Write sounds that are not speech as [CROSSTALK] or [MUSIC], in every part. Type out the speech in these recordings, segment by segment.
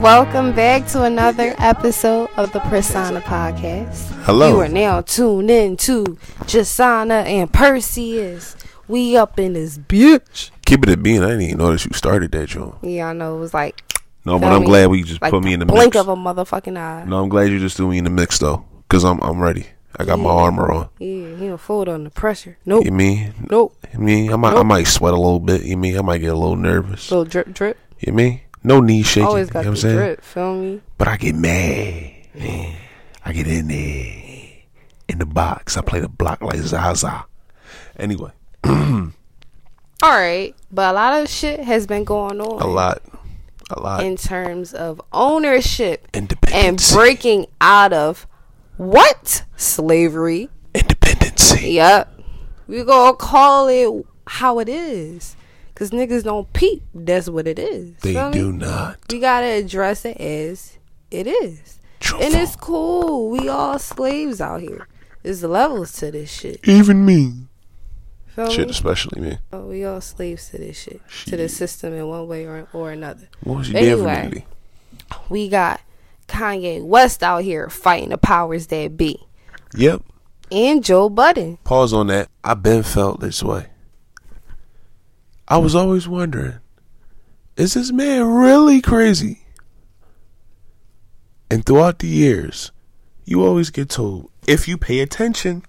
Welcome back to another episode of the Persona Podcast. Hello. You are now tuned in to Jasana and Perseus. We up in this bitch. Keep it a bean. I didn't even notice you started that, John. Yeah, I know it was like No, but I'm me? glad we just like put me in the mix. blink mix. of a motherfucking eye. no, I'm glad you just threw me in the mix though, cause I'm I'm ready. I got my armor on. Yeah, he don't fold under pressure. Nope. You mean? Nope. You mean? I might I might sweat a little bit. You mean? I might get a little nervous. A Little drip drip. You mean? No knee shaking. Always you got know the what I'm saying? drip. Feel me? But I get mad. Man, I get in there in the box. I play the block like Zaza. Anyway, [CLEARS THROAT] All right, but a lot of shit has been going on a lot, a lot. in terms of ownership and breaking out of what slavery. Independency. Yep. We gonna call it how it is. Cause niggas don't peep. That's what it is. They Feel me? do not. We gotta address it as it is. Truthful. And it's cool. We all slaves out here. There's levels to this shit. Even me. Feel Shit, me? especially me. Oh, we all slaves to this shit. To the system in one way or, or another. What was Anyway. anyway. We got Kanye West out here fighting the powers that be. Yep. And Joe Budden. Pause on that. I've been felt this way. I was always wondering, is this man really crazy? And throughout the years, you always get told if you pay attention,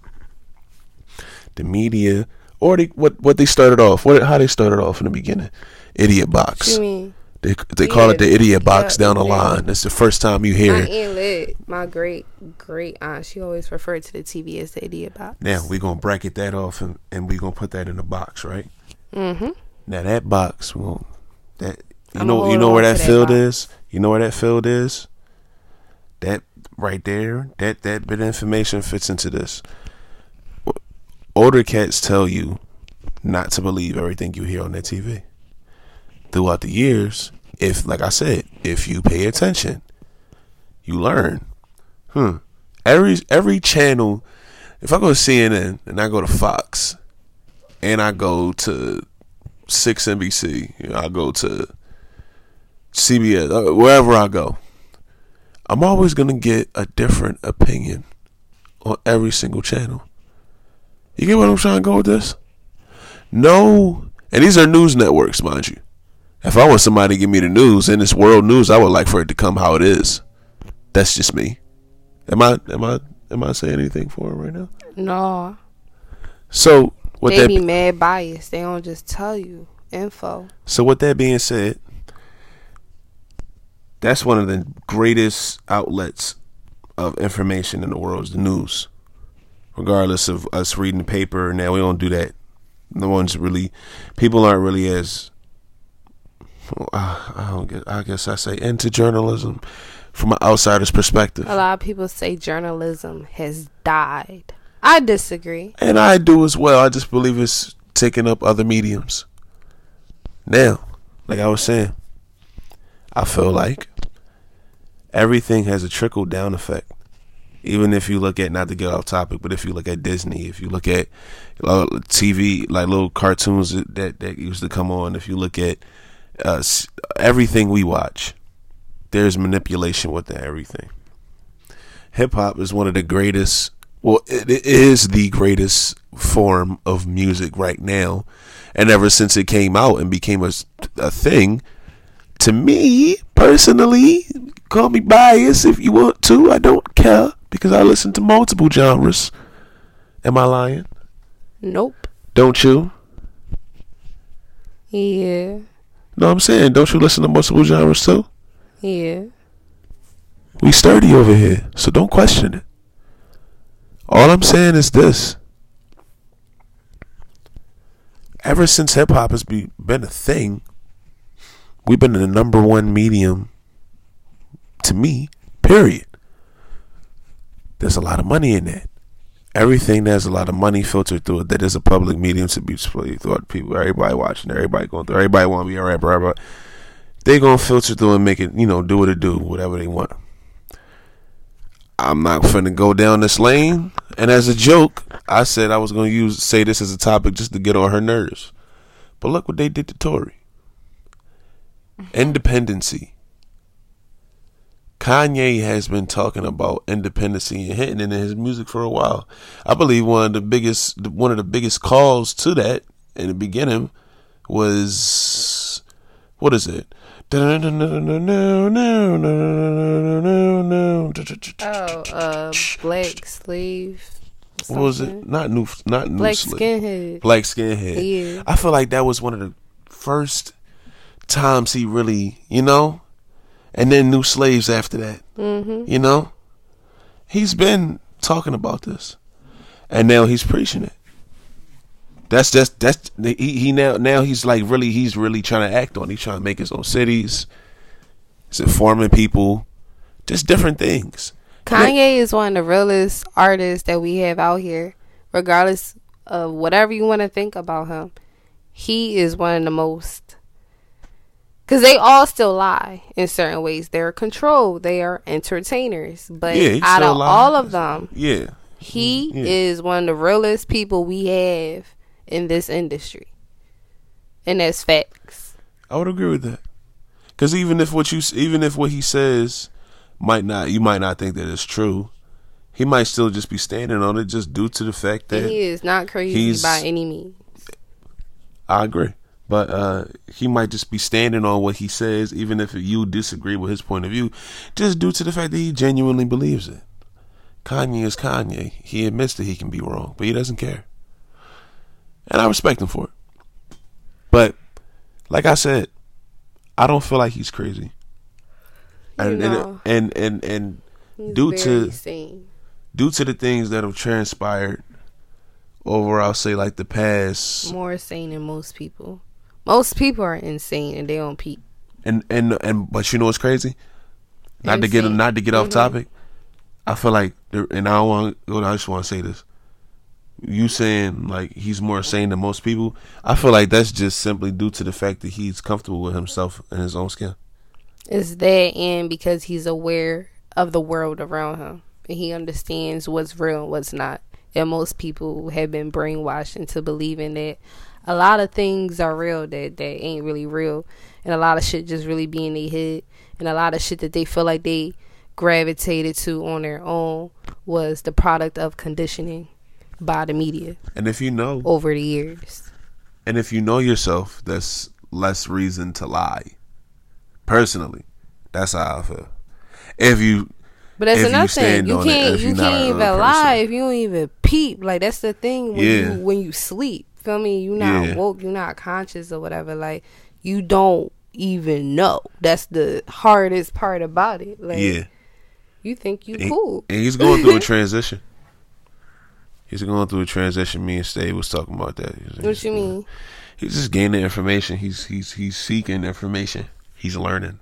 the media or they, what what they started off, what how they started off in the beginning, idiot box. You mean They they call it the idiot box yeah, down the yeah. line. That's the first time you hear my it. aunt Lit, my great great aunt, she always referred to the TV as the idiot box. Now we're gonna bracket that off and, and we're gonna put that in a box, right? Mm-hmm. Now that box, gonna- that you I'ma know you know where that that field box. is. You know where that field is. That right there, that that bit of information fits into this. Older cats tell you not to believe everything you hear on that TV. Throughout the years, if like I said, if you pay attention, you learn. Hmm. Every every channel. If I go to CNN and I go to Fox, and I go to six NBC, you know, I go to CBS, uh, wherever I go, I'm always gonna get a different opinion on every single channel. You get what I'm trying to go with this? No, and these are news networks, mind you. If I want somebody to give me the news in this world news, I would like for it to come how it is. That's just me. Am I? Am I? Am I saying anything for him right now? No, So what they that be mad biased. They don't just tell you info. So with that being said, that's one of the greatest outlets of information in the world is the news. Regardless of us reading the paper, now we don't do that. No one's really, people aren't really as, uh, I don't get, I guess I say into journalism from an outsider's perspective. A lot of people say journalism has died. I disagree. And I do as well. I just believe it's taking up other mediums. Now, like I was saying, I feel like everything has a trickle down effect. Even if you look at not to get off topic, but if you look at Disney, if you look at uh, TV, like little cartoons that, that used to come on, if you look at uh, everything we watch, there's manipulation with everything. Hip hop is one of the greatest. Well, it, is the greatest form of music right now, and ever since it came out and became a, a thing, to me personally, call me biased if you want to. I don't care because I listen to multiple genres. Am I lying? Nope. Don't you? Yeah. No, I'm saying, don't you listen to multiple genres too? Yeah. We sturdy over here, so don't question it. All I'm saying is this. Ever since hip hop has be, been a thing, we've been the number one medium to me, period. There's a lot of money in that. Everything there's a lot of money filtered through it that is a public medium to be displayed throughout people. Everybody watching, everybody going through, everybody want to be a rapper, everybody. They gonna filter through and make it, you know, do what it do, whatever they want. I'm not finna go down this lane. And as a joke, I said I was gonna use say this as a topic just to get on her nerves. But look what they did to Tory. Independency. Kanye has been talking about independency and hitting it in his music for a while. I believe one of the biggest one of the biggest calls to that in the beginning was what is it? Oh, uh, black slave. What was it? Not new, not new. Black Slave. skinhead. Black skinhead. Yeah. I feel like that was one of the first times he really, you know, and then new slaves after that. Mm-hmm. You know, he's been talking about this, and now he's preaching it. That's just that's he, he now now he's like really he's really trying to act on. He's trying to make his own cities. He's informing people, just different things. Kanye is one of the realest artists that we have out here, regardless of whatever you want to think about him. He is one of the most. Because they all still lie in certain ways. They're controlled, they are entertainers. But Yeah, out of all of them, Yeah, he Yeah. is one of the realest people we have in this industry. And that's facts. I would agree with that. Because even if what you even if what he says might not you might not think that it's true, he might still just be standing on it just due to the fact that he is not crazy he's- by any means. I agree. But uh, he might just be standing on what he says, even if you disagree with his point of view, just due to the fact that he genuinely believes it. Kanye is Kanye. He admits that he can be wrong, but he doesn't care. And I respect him for it. But, like I said, I don't feel like he's crazy. And, and, and, and, and due to sane. due to the things that have transpired over, I'll say, like the past more sane than most people. Most people are insane and they don't peep. And and and but you know what's crazy? Not to get Insane. not to get off Mhm. topic. I feel like and I don't want I just want to say this. You saying like he's more sane than most people? I feel like that's just simply due to the fact that he's comfortable with himself and his own skin. It's that and because he's aware of the world around him. And he understands what's real and what's not. And most people have been brainwashed into believing that a lot of things are real that, that ain't really real. And a lot of shit just really be in their head. And a lot of shit that they feel like they gravitated to on their own was the product of conditioning by the media And if you know, over the years. and if you know yourself, that's less reason to lie. Personally, that's how I feel. If you But that's you another thing. You can't you you're can't even lie if you don't even peep. Like that's the thing when Yeah. you when you sleep. Feel me? You're not Yeah. woke, you're not conscious or whatever. Like you don't even know. That's the hardest part about it. Like yeah, you think you And- cool. And he's going through a [LAUGHS] transition. He's going through a transition. Me and Stay was talking about that. He's- What you mean? He's just gaining information. He's he's he's seeking information. He's learning.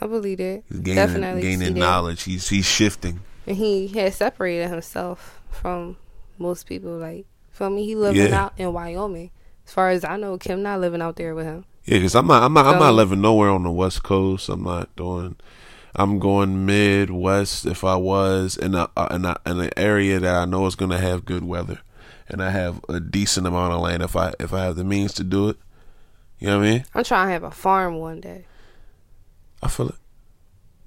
I believe it. He's gaining Definitely gaining that. knowledge. He's he's shifting. And he has separated himself from most people. Like feel me? He living Yeah. out in Wyoming. As far as I know, Kim not living out there with him. Yeah, because I'm not I'm not I'm not living nowhere on the West Coast. I'm not doing. I'm going Midwest. If I was in a in, a, in an area that I know is going to have good weather, and I have a decent amount of land, if I if I have the means to do it, you know what I mean. I'm trying to have a farm one day. I feel it.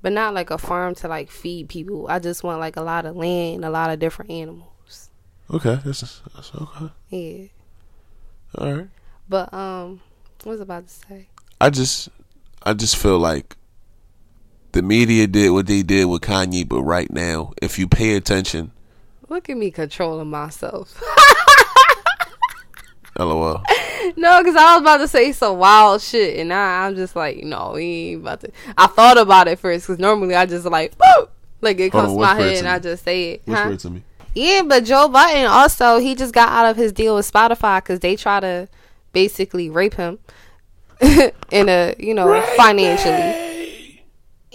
But not like a farm to like feed people. I just want like a lot of land, a lot of different animals. Okay, that's, that's okay. Yeah. All right. But um what was I about to say? I just I just feel like the media did what they did with Kanye, but right now, if you pay attention, Look at me controlling myself. [LAUGHS] lol. no, because I was about to say some wild shit, and now I'm just like, no, we ain't about to. I thought about it first, because normally I just like, boop, like it Hold comes to my head, to and me. I just say it. Whisper huh? it to me. Yeah, but Joe Budden also he just got out of his deal with Spotify because they try to basically rape him [LAUGHS] in a you know financially,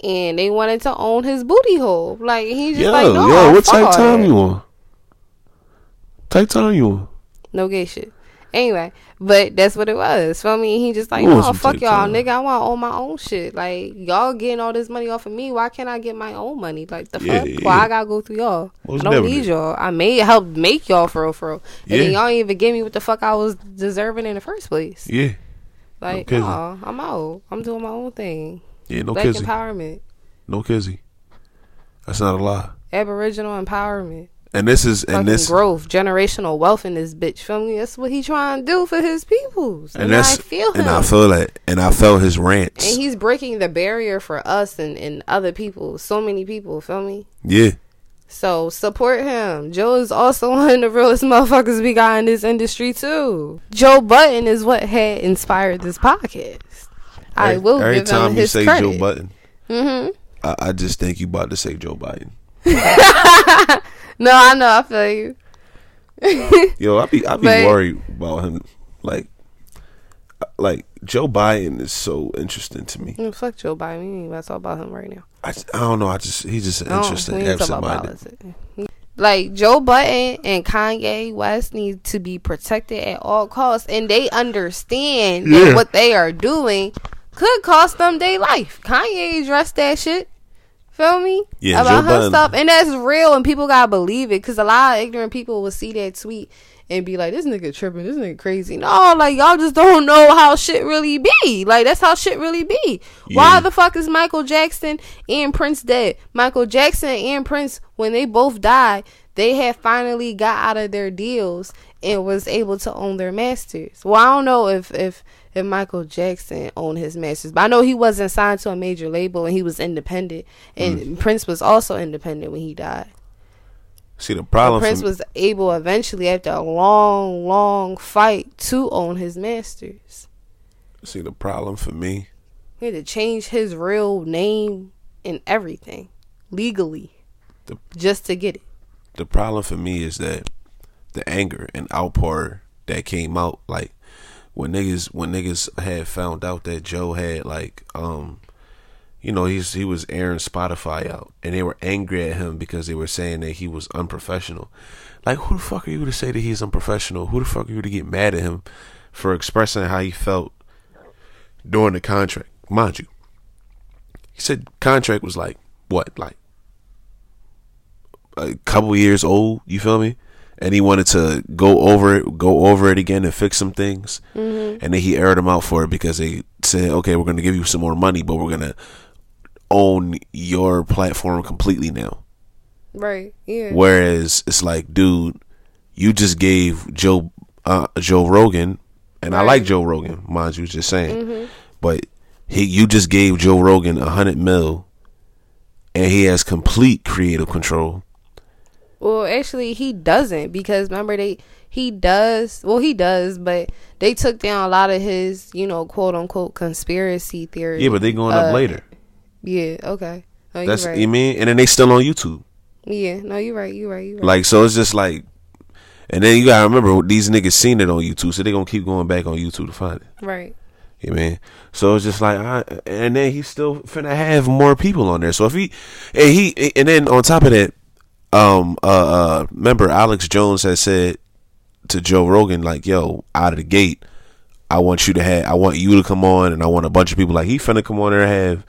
and they wanted to own his booty hole. Like he's just Yo, like, no, yo, what type time you on? Type time you on? No gay shit. Anyway, but that's what it was. Feel me? He just like, no, fuck y'all, time. nigga. I want to own my own shit. Like y'all getting all this money off of me. Why can't I get my own money? Like the Yeah, fuck? yeah, Why. I gotta go through y'all? Most I don't need y'all. I may help make y'all for real, for real. And then Yeah. y'all ain't even give me what the fuck I was deserving in the first place. Yeah, Like, no, I'm out. I'm doing my own thing. Yeah, no Black kissing. empowerment. No kizzy. That's not a lie. Aboriginal empowerment. And this is and this growth, generational wealth in this bitch. Feel me? That's what he trying to do for his peoples. And, and that's I feel him. and I feel that and I felt his rants. and he's breaking the barrier for us and, and other people. So many people. Feel me? yeah. So support him. Joe is also [LAUGHS] one of the realest motherfuckers we got in this industry too. Joe Budden is what had inspired this podcast. I Every- will every give time him you say credit. Joe Budden, hmm I, I just think you about to say Joe Biden. [LAUGHS] No, I know. I feel you. [LAUGHS] Yo, I be I be But- worried about him. Like, like Joe Biden is so interesting to me. Mm, Fuck Joe Biden. We ain't about to talk about him right now. I, I don't know. I just he's just an interesting, we ain't talking about absent-minded. Like Joe Budden and Kanye West need to be protected at all costs, and they understand Yeah. what they are doing could cost them their life. Kanye addressed that shit. Feel me? Yeah, about Joe her Budden- stuff, and that's real, and people gotta believe it. Cause a lot of ignorant people will see that tweet and be like, "This nigga tripping, this nigga crazy." No, like y'all just don't know how shit really be. Like that's how shit really be. Why the fuck is Michael Jackson and Prince dead? Michael Jackson and Prince, when they both died, they had finally got out of their deals and was able to own their masters. Well, I don't know if if if Michael Jackson owned his masters, but I know he wasn't signed to a major label and he was independent. And Mm. Prince was also independent when he died. See the problem. Prince was able eventually, after a long, long fight, to own his masters. see the problem for me. He had to change his real name and everything legally The- just to get it. The problem for me is that the anger and outpour that came out, like when niggas when niggas had found out that Joe had like um you know he's he was airing Spotify out and they were angry at him because they were saying that he was unprofessional. Like who the fuck are you to say that he's unprofessional? Who the fuck are you to get mad at him for expressing how he felt during the contract? Mind you, he said contract was like what like a couple years old. You feel me? And he wanted to go over it, go over it again, and fix some things. Mm-hmm. And then he aired him out for it because they said, "Okay, we're going to give you some more money, but we're going to own your platform completely now." Right. Yeah. Whereas it's like, dude, you just gave Joe uh, Joe Rogan, and I like Joe Rogan, mind you, just saying, Mhm. but he you just gave Joe Rogan a hundred mil, and he has complete creative control. Well, actually, he doesn't because remember they he does. Well, he does, but they took down a lot of his, you know, quote unquote conspiracy theories. Yeah, but they going Uh, up later. Yeah. Okay. No, That's right. you mean, and then they still on YouTube. yeah. No, you're right. You're right. You're right. Like so, it's just like, and then you gotta remember these niggas seen it on YouTube, so they gonna keep going back on YouTube to find it. right. You mean? So it's just like, I, and then he's still finna have more people on there. So if he, and he, and then on top of that, um, uh, uh, remember Alex Jones had said to Joe Rogan, like, yo, out of the gate, I want you to have, I want you to come on, and I want a bunch of people like he finna come on there and have.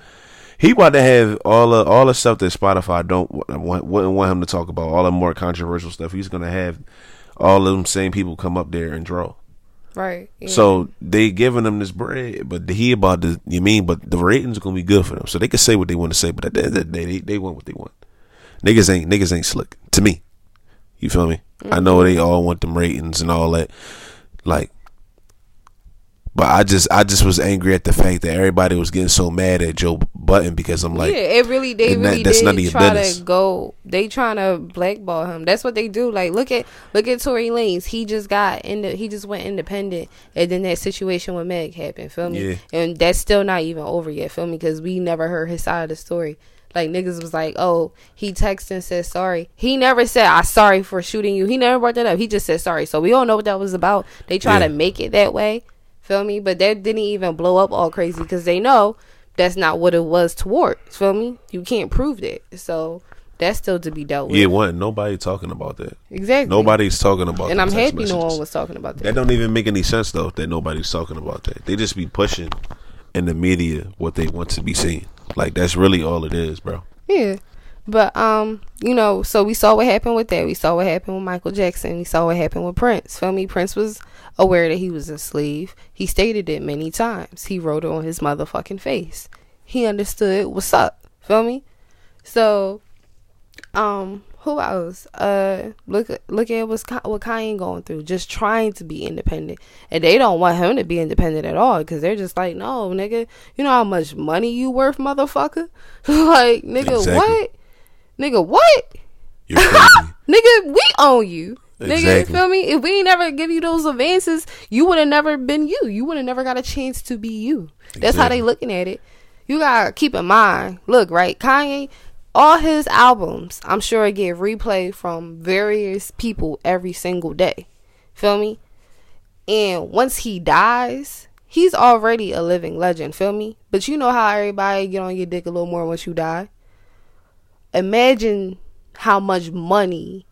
He about to have all the all the stuff that Spotify don't want wouldn't want him to talk about all the more controversial stuff. He's gonna have all of them same people come up there and draw. Right. Yeah. So they giving them this bread, but he about to you mean, but the ratings are gonna be good for them. So they can say what they want to say, but at the end of the day, they, they want what they want. Niggas ain't niggas ain't slick to me. You feel me? I know they all want them ratings and all that. Like but I just I just was angry at the fact that everybody was getting so mad at Joe Budden because I'm like yeah, it really they and that- that's none of your try business. to go. They trying to blackball him. That's what they do. Like look at look at Tory Lanez. He just got in the, he just went independent, and then that situation with Meg happened. Feel me? Yeah. And that's still not even over yet. Feel me? Because we never heard his side of the story. Like niggas was like, oh, he texted and said sorry. He never said I sorry for shooting you. He never brought that up. He just said sorry. So we don't know what that was about. They try Yeah. to make it that way. Feel me? But that didn't even blow up all crazy because they know that's not what it was towards. Feel me? You can't prove that. So that's still to be dealt with. Yeah, wasn't nobody talking about that. exactly. Nobody's talking about that. And I'm happy no one was talking about that. That don't even make any sense though. That nobody's talking about that. They just be pushing in the media what they want to be seen. Like that's really all it is, bro. Yeah. But um, you know, so we saw what happened with that. We saw what happened with Michael Jackson. We saw what happened with Prince. Feel me? Prince was aware that he was a slave. He stated it many times. He wrote it on his motherfucking face. He understood what's up. Feel me? So, um, who else? Uh, look look at what's what Kanye going through, just trying to be independent, and they don't want him to be independent at all because they're just like, no, nigga, you know how much money you worth, motherfucker? [LAUGHS] like, nigga, Exactly. what? Nigga, what? [LAUGHS] Nigga, we own you. Nigga, Exactly. feel me? If we ain't never give you those advances, you would have never been you. You would have never got a chance to be you. That's how they looking at it. You gotta keep in mind. Look, right? Kanye, all his albums, I'm sure get replay from various people every single day. Feel me? And once he dies, he's already a living legend. Feel me? But you know how everybody get on your dick a little more once you die. Imagine how much money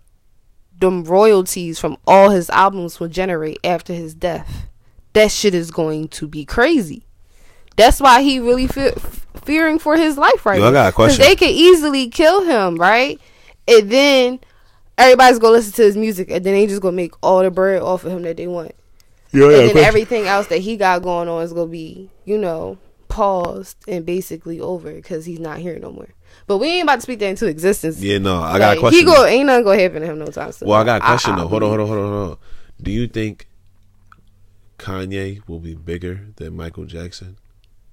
them royalties from all his albums will generate after his death. That shit is going to be crazy. That's why he really fe- fearing for his life right Yo, I got a question. they could easily kill him, right? And then everybody's gonna listen to his music, and then they just gonna make all the bread off of him that they want. Yo, and then everything else that he got going on is gonna be, you know, paused and basically over because he's not here no more. But we ain't about to speak that into existence. Yeah, no, I got a question. He go ain't nothing gonna happen to him no time soon. Well, I got a question though. Hold on, hold on, hold on, hold on. Do you think Kanye will be bigger than Michael Jackson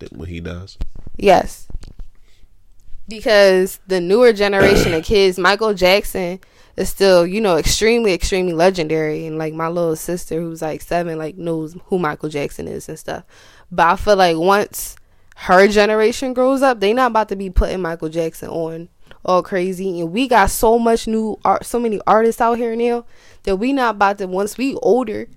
when he dies? Yes. Because the newer generation of kids, Michael Jackson is still, you know, extremely, extremely legendary. And like my little sister who's like seven, like knows who Michael Jackson is and stuff. But I feel like once her generation grows up, they not about to be putting Michael Jackson on all crazy. And we got so much new art, so many artists out here now that we not about to, once we older,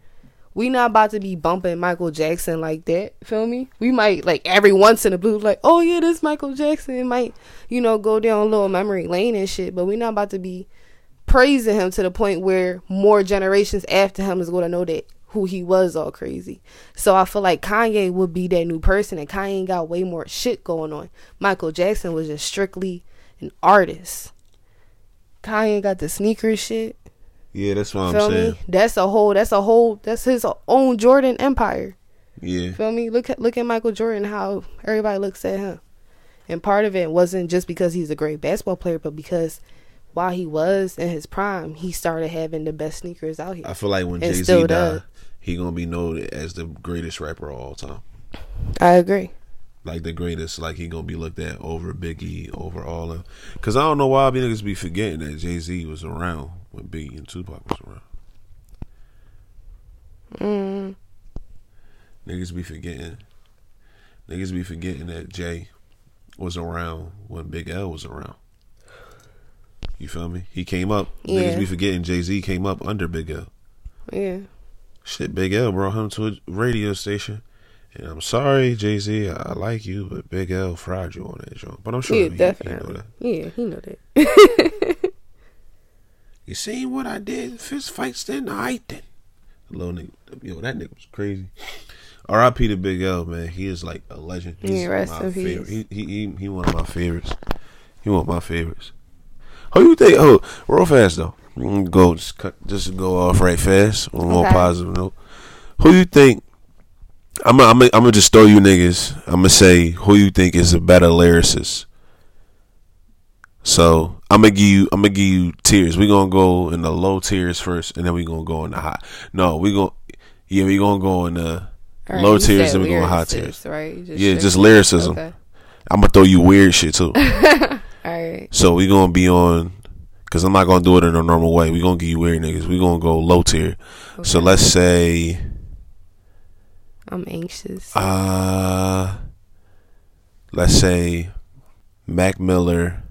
we not about to be bumping Michael Jackson like that. Feel me? We might like every once in a blue, like, oh yeah, this Michael Jackson. It might, you know, go down a little memory lane and shit. But we not about to be praising him to the point where more generations after him is going to know that who he was all crazy. So I feel like Kanye would be that new person, and Kanye got way more shit going on. Michael Jackson was just strictly an artist. Kanye got the sneaker shit. Yeah, that's what I'm Feel saying. me? That's a whole. That's a whole. That's his own Jordan empire. Yeah, Feel me? Look at look at Michael Jordan. How everybody looks at him, and part of it wasn't just because he's a great basketball player, but because while he was in his prime, he started having the best sneakers out here. I feel like when Jay Z still die, he gonna be known as the greatest rapper of all time. I agree. Like the greatest, like he gonna be looked at over Biggie, over all of. Cause I don't know why I be niggas be forgetting that Jay Z was around when Biggie and Tupac was around. Mm, Niggas be forgetting. Niggas be forgetting that Jay was around when Big L was around. You feel me? He came up. Yeah. Niggas be forgetting Jay Z came up under Big L. yeah. Shit, Big L brought him to a radio station. And I'm sorry, Jay Z, I like you, but Big L fried you on that joint. But I'm sure Yeah, he, he definitely. know that. Yeah, he know that. [LAUGHS] You seen what I did? Fist fights then I then. Little nigga, yo, that nigga was crazy. R.I.P. to Big L, man. He is like a legend. He's Yeah, rest my favorite. He, he he he one of my favorites. He one of my favorites. Who you think? Oh, real fast though. Go just cut, just go off right fast on a more Okay. positive note. Who you think? I'm gonna I'm gonna I'm gonna just throw you niggas. I'm gonna say who you think is a better lyricist. So I'm gonna give you I'm gonna give you tiers. We gonna go in the low tiers first, and then we gonna go in the high. No, we gonna yeah we gonna go in the right, low tiers, said then we go in high tiers. right? You Yeah, just lyricism. Okay. I'm gonna throw you weird shit too. [LAUGHS] All right. So we gonna be on, cause I'm not gonna do it in a normal way. We gonna give you weird niggas. We gonna go low tier. So let's say, I'm anxious. uh, let's say, Mac Miller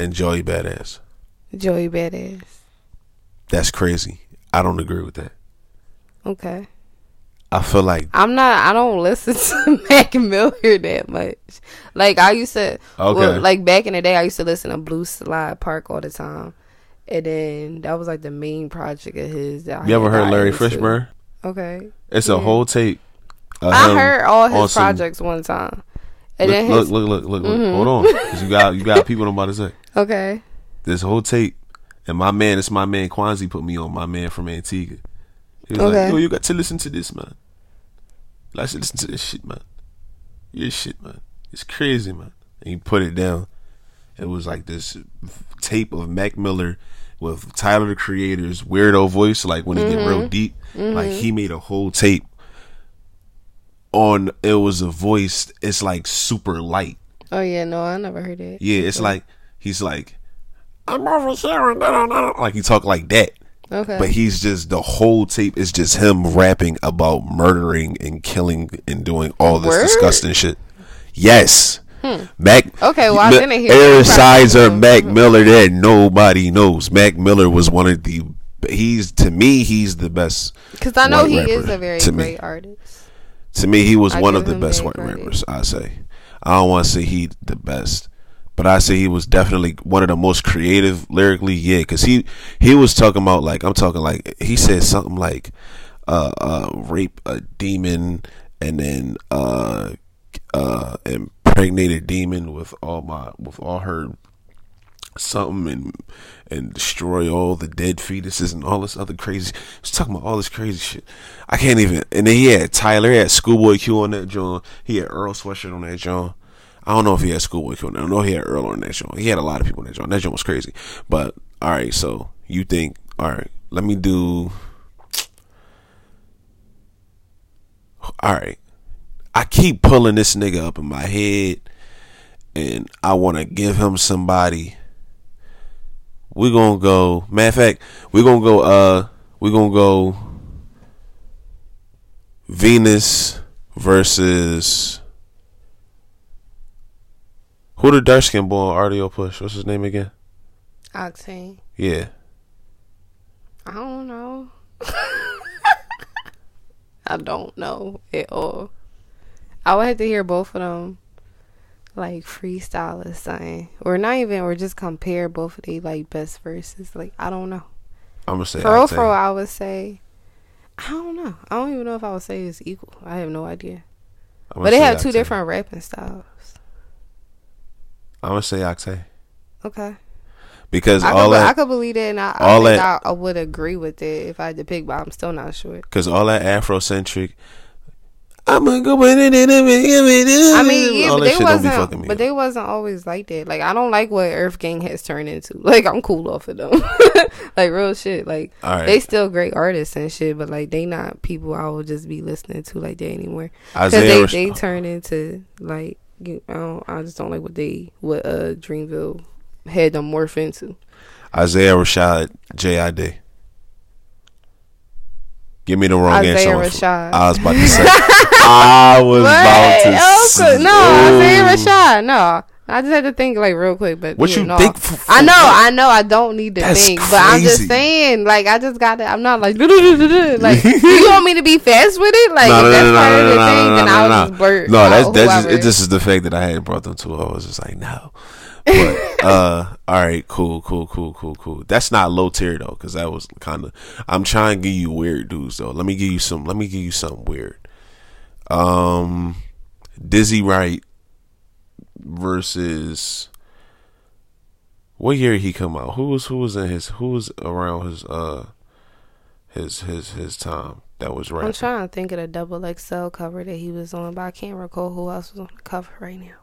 and Joey Badass. Joey Badass. That's crazy. I don't agree with that. Okay. I feel like I'm not. I don't listen [LAUGHS] to Mac Miller that much. Like I used to. Okay. well, like back in the day, I used to listen to Blue Slide Park all the time, and then that was like the main project of his. That I you ever heard Larry. Fishburne? Okay. It's a whole tape. I heard all his some- projects one time, and Look, look, look, look, look, look. Mhm. Hold on, 'Cause you got you got people I'm about to say. Okay. this whole tape, and my man, it's my man Kwanzi put me on. My man from Antigua. He was Okay. like, "Yo, you got to listen to this, man. Like, listen to this shit, man. Your shit, man." It's crazy, man. And he put it down. It was like this tape of Mac Miller with Tyler the Creator's weirdo voice, like when he get real deep. Like he made a whole tape on it was a voice it's like super light. Oh yeah, no, I never heard it. Yeah, it's like he's like I'm oversharing da, da, da, da," like he talk like that. Okay. But he's just the whole tape is just him rapping about murdering and killing and doing all this Word? disgusting shit. Yes. Hmm. Mac Okay, well, I didn't hear Air. Sizer mm-hmm. Mac Miller that nobody knows. Mac Miller was one of the he's to me he's the best Because I know he rapper is a very to me. great artist. To me, he was I one of the best white credit. rappers. I say, I don't want to say he the best, but I say he was definitely one of the most creative lyrically. Yeah, because he he was talking about like I'm talking like he said something like uh uh rape a demon and then uh uh impregnated demon with all my with all her something and and destroy all the dead fetuses and all this other crazy. He's talking about all this crazy shit. I can't even. And then he had Tyler, he had Schoolboy Q on that joint. He had Earl Sweatshirt on that joint. I don't know if he had Schoolboy Q on that. I know he had Earl on that joint. He had a lot of people on that joint. That joint was crazy. But all right, so you think? All right, let me do. All right, I keep pulling this nigga up in my head, and I want to give him somebody we're gonna go matter of fact we're gonna go uh we're gonna go venus versus who the dark skin boy on RDO push what's his name again Octane. yeah I don't know. [LAUGHS] I don't know at all. I would have to hear both of them, like freestyle or something, or not even, or just compare both of the like best verses. Like I don't know. i'm gonna say For real, for I would say. I don't know. I don't even know if I would say it's equal. I have no idea. But they have two Octane. different rapping styles. i'm gonna say octane Okay. because I all could, I that could believe it, and I, I all think that- I, I would agree with it if I had to pick, but I'm still not sure. because all that afrocentric I'm gonna go in it and I mean, yeah, but they shit don't be wasn't, but they wasn't always like that. Like I don't like what Earth Gang has turned into. [LAUGHS] Like I'm cool off of them. [LAUGHS] like real shit. Like right. they still great artists and shit, but like they not people I would just be listening to like that anymore. Because Isaiah they Rash- they turn into like you, I don't I just don't like what they what uh Dreamville had them morph into. Isaiah Rashad J.I.D. Give me the wrong Isaiah answer. Rashad. I was about to say. I [LAUGHS] was about to oh, What? say. Okay, No, Isaiah Rashad. No. I just had to think like real quick, but What you no. think I know, what? I know, I don't need to That's think, but I'm just saying, like, I just got to. I'm not like, [LAUGHS] like, you [LAUGHS] want me to be fast with it? Like, No, that's no, no, part of the no, thing, no, then no, I'll no. just blurt. No, that's that's just, it. Just is the fact that I hadn't brought them to. I was just like, no. But uh, all right, cool, cool, cool, cool, cool. That's not low tier though, because that was kind of. I'm trying to give you weird dudes though. Let me give you some. Let me give you something weird. Um, Dizzy Wright versus. What year did he come out? Who was who was in his who was around his uh his his his time that was right. I'm trying to think of the double XL cover that he was on, but I can't recall who else was on the cover right now.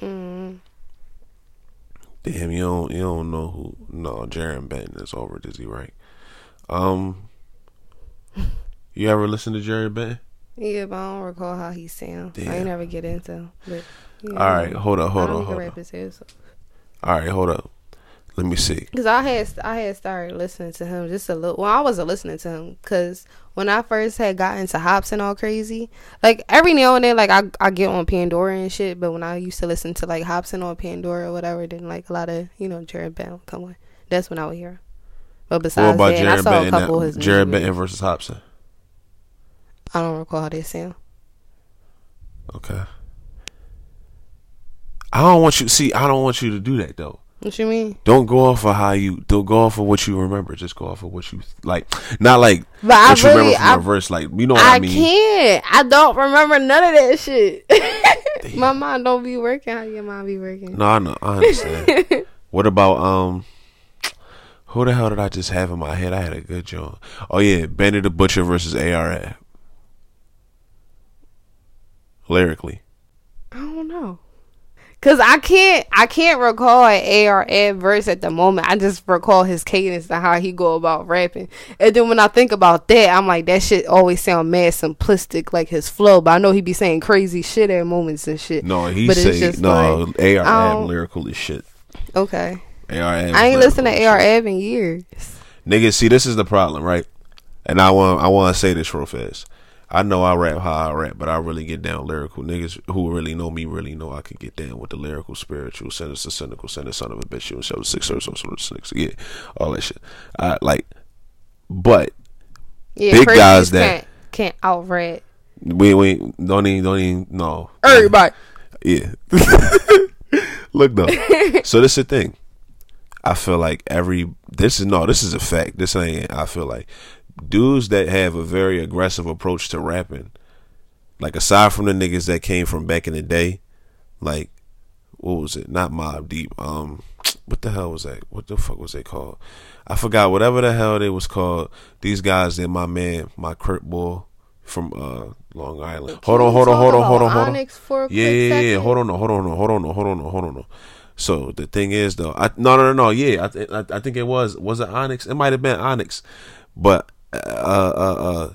Mm. Damn, you don't you don't know who? No, Jarren Benton is over Dizzy Wright. Um, you ever listen to Jerry Benton? Yeah, but I don't recall how he sound. I ain't never get into. But yeah, All right, hold up, hold on, hold rap on. his ass off. All right, hold up. Let me see. Cause I had I had started listening to him just a little. Well, I wasn't listening to him because when I first had gotten to Hopsin all crazy, like every now and then, like I I get on Pandora and shit. But when I used to listen to like Hopsin on Pandora or whatever, then like a lot of you know Jarren Benton come on. That's when I would hear. Him. But besides about that, and I Jared saw a Benton? couple of his? Jarren Benton versus Hopsin. I don't recall how they sound. Okay. I don't want you. See, I don't want you to do that though. What you mean? Don't go off of how you. Don't go off of what you remember. Just go off of what you like. Not like But I what you really, remember from I, verse. Like you know what I, I mean. I can't. I don't remember none of that shit. [LAUGHS] My mind don't be working. How your mind be working? No, I know. I understand. [LAUGHS] what about um? Who the hell did I just have in my head? I had a good joke. Oh yeah, Benny the Butcher versus AR-Ab. Lyrically, I don't know. Cause I can't, I can't recall an AR verse at the moment. I just recall his cadence and how he go about rapping. And then when I think about that, I'm like, that shit always sound mad simplistic, like his flow. But I know he be saying crazy shit at moments and shit. No, he But say just no. like, AR I um, lyrical as shit. Okay, AR I ain't listened to AR in years. Niggas, see, this is the problem, right? And I want, I want to say this real fast. I know I rap how I rap, but I really get down lyrical. Niggas who really know me really know I can get down with the lyrical, spiritual, sinister, cynical, sinister, son of a bitch, you and show the six or so sort of six, yeah, all that shit. I like, but Yeah, Big guys that- can't, can't out rap we we don't even don't even no everybody. Yeah. [LAUGHS] Look though. so this is the thing. I feel like every this is no, this is a fact. This ain't I feel like dudes that have a very aggressive approach to rapping, like aside from the niggas that came from back in the day, like what was it? Not Mobb Deep. Um what the hell was that? What the fuck was they called? I forgot whatever the hell they was called. These guys, they're my man, my Kurt boy from uh Long Island. Hold on, hold on, hold on, hold on, hold on. Onyx for Yeah, yeah, yeah. Hold on, hold on, hold on, hold on, hold on. So the thing is, though, I no, no, no, no. Yeah, I, th- I, I think it was was it Onyx? It might have been Onyx, but uh, uh, uh,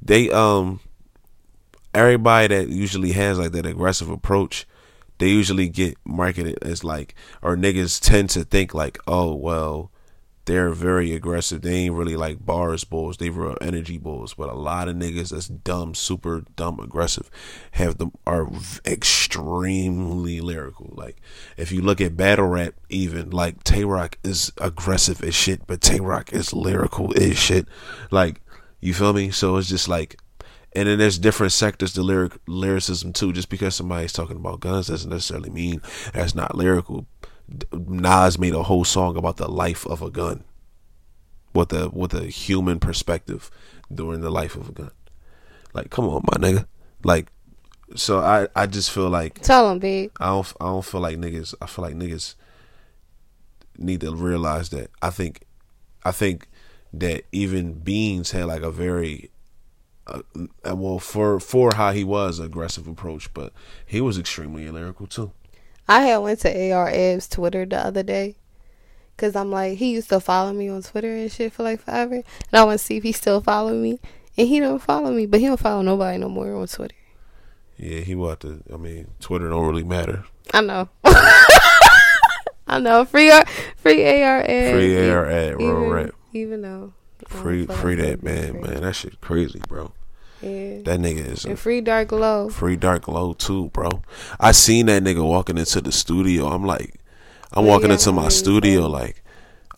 they um, everybody that usually has like that aggressive approach, they usually get marketed as like, or niggas tend to think like, oh well, they're very aggressive. They ain't really like bars bulls. They real energy bulls. But a lot of niggas that's dumb, super dumb, aggressive, have them are extremely lyrical. Like if you look at battle rap, even like Tay Roc is aggressive as shit, but Tay Roc is lyrical as shit. Like you feel me? So it's just like. And then there's different sectors to lyric lyricism too. Just because somebody's talking about guns doesn't necessarily mean that's not lyrical. Nas made a whole song about the life of a gun, with a with a human perspective during the life of a gun. Like, come on, my nigga. Like, so I I just feel like Tell him, big. I don't I don't feel like niggas. I feel like niggas need to realize that. I think I think that even Beans had like a very uh, well for for how he was aggressive approach, but he was extremely lyrical too. I had went to AR Ab's Twitter the other day. Cause I'm like, he used to follow me on Twitter and shit for like forever. And I want to see if he still follow me. And he don't follow me, but he don't follow nobody no more on Twitter. Yeah, he want to. I mean, Twitter don't really matter. I know. [LAUGHS] I know. Free R, free AR. Free AR ad, real even, rap. Even though. Free, free that man, man. That shit crazy, bro. Yeah. That nigga is And free Dark Lo. free Dark Lo too, bro. I seen that nigga walking into the studio. I'm like, I'm walking into my studio like,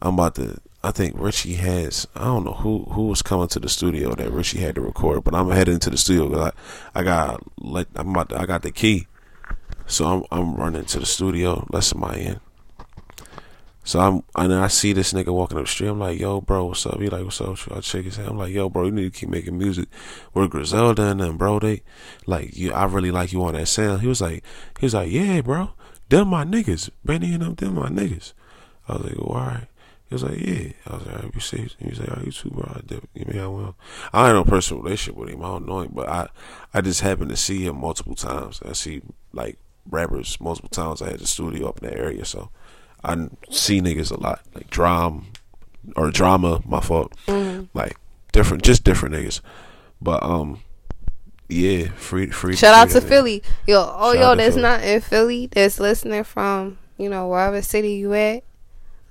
I'm about to. I think Richie has. I don't know who who was coming to the studio that Richie had to record, but I'm heading to the studio. 'cause I I got let. I'm about. To, I got the key, so I'm I'm running to the studio. Let somebody in. So I'm and I see this nigga walking up the street. I'm like, yo, bro, what's up? He like, what's up? I shake his hand. I'm like, yo, bro, you need to keep making music. We're Griselda and them, bro. They like you. I really like you on that sound. He was like, he was like, yeah, bro. Them my niggas. Benny and them, them my niggas. I was like, well, all right. He was like, yeah. I was like, all right, you see? He was like, right, you too, bro. I. You mean I will. I ain't no personal relationship with him. I don't know him, but I, I just happened to see him multiple times. I see like rappers multiple times. I had the studio up in that area, so I see niggas a lot, like drama or drama. My fault. Like different, just different niggas. But um, yeah, free, free. Shout out to nigga. Philly. Yo, oh Shout yo, that's Philly. not in Philly. That's listening from you know wherever city you at.